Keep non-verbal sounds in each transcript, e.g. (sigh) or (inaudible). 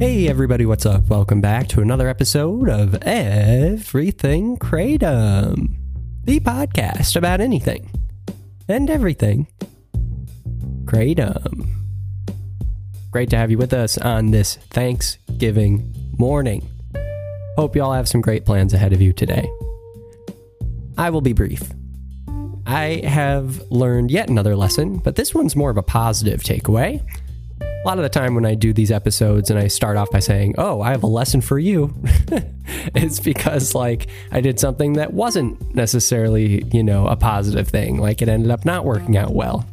Hey everybody, what's up? Welcome back to another episode of Everything Kratom, the podcast about anything and everything Kratom. Great to have you with us on this Thanksgiving morning. Hope you all have some great plans ahead of you today. I will be brief. I have learned yet another lesson, but this one's more of a positive takeaway. A lot of the time when I do these episodes and I start off by saying, Oh, I have a lesson for you, (laughs) it's because like I did something that wasn't necessarily, you know, a positive thing. Like it ended up not working out well.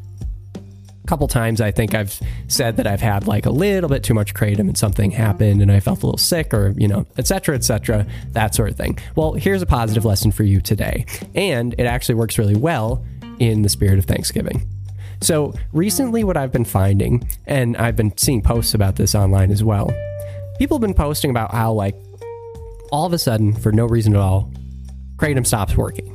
A couple times I think I've said that I've had like a little bit too much kratom and something happened and I felt a little sick or, you know, etc., etc., that sort of thing. Well, here's a positive lesson for you today. And it actually works really well in the spirit of Thanksgiving. So, recently, what I've been finding, and I've been seeing posts about this online as well, people have been posting about how, like, all of a sudden, for no reason at all, Kratom stops working.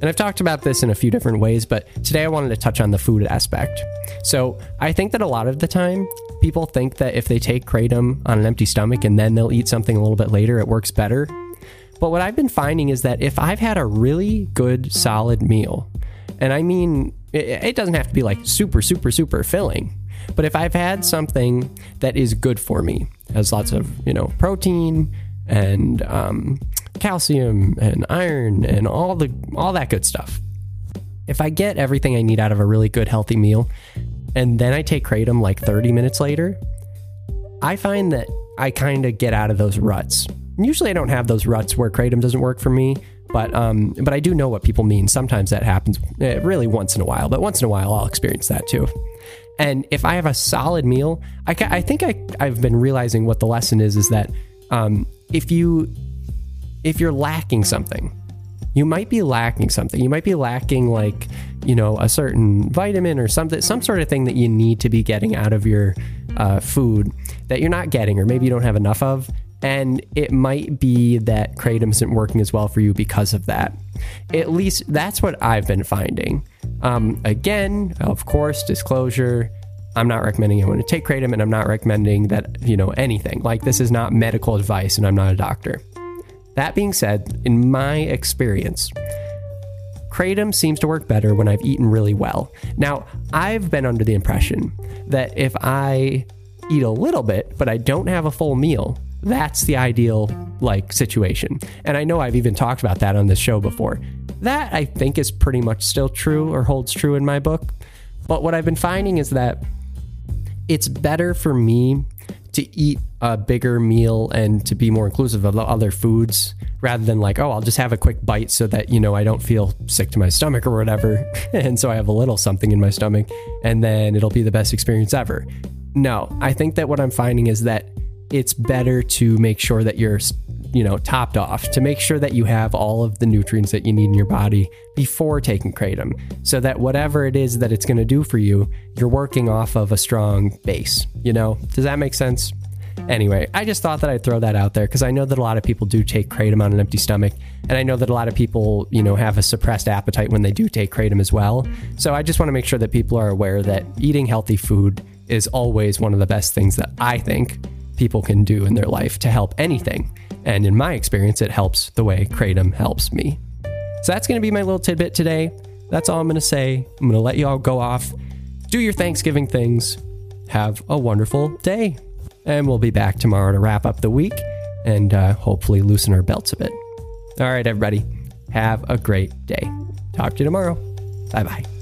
And I've talked about this in a few different ways, but today I wanted to touch on the food aspect. So, I think that a lot of the time, people think that if they take Kratom on an empty stomach and then they'll eat something a little bit later, it works better. But what I've been finding is that if I've had a really good, solid meal, and I mean, it, doesn't have to be like super, super, super filling. But if I've had something that is good for me, has lots of you know protein and um, calcium and iron and all the all that good stuff. If I get everything I need out of a really good healthy meal, and then I take kratom like 30 minutes later, I find that I kind of get out of those ruts. Usually, I don't have those ruts where kratom doesn't work for me, but um, but I do know what people mean. Sometimes that happens, eh, really once in a while. But once in a while, I'll experience that too. And if I have a solid meal, I, I think I, I've been realizing what the lesson is is that um, if you if you're lacking something, you might be lacking something. You might be lacking like you know a certain vitamin or something, some sort of thing that you need to be getting out of your uh, food that you're not getting, or maybe you don't have enough of. And it might be that Kratom isn't working as well for you because of that. At least that's what I've been finding. Um, again, of course, disclosure. I'm not recommending anyone to take kratom, and I'm not recommending that you know anything. Like this is not medical advice, and I'm not a doctor. That being said, in my experience, kratom seems to work better when I've eaten really well. Now, I've been under the impression that if I eat a little bit, but I don't have a full meal, that's the ideal like situation. And I know I've even talked about that on this show before. That I think is pretty much still true or holds true in my book. But what I've been finding is that it's better for me to eat a bigger meal and to be more inclusive of other foods rather than like, oh, I'll just have a quick bite so that, you know, I don't feel sick to my stomach or whatever. (laughs) and so I have a little something in my stomach and then it'll be the best experience ever. No, I think that what I'm finding is that it's better to make sure that you're you know topped off to make sure that you have all of the nutrients that you need in your body before taking kratom so that whatever it is that it's going to do for you you're working off of a strong base you know? Does that make sense? Anyway i just thought that i'd throw that out there because i know that a lot of people do take kratom on an empty stomach and i know that a lot of people you know have a suppressed appetite when they do take kratom as well. So i just want to make sure that people are aware that eating healthy food is always one of the best things that i think people can do in their life to help anything. And in my experience, it helps the way Kratom helps me. So that's going to be my little tidbit today. That's all I'm going to say. I'm going to let you all go off, do your Thanksgiving things, have a wonderful day. And we'll be back tomorrow to wrap up the week and uh, hopefully loosen our belts a bit. All right, everybody, have a great day. Talk to you tomorrow. Bye bye.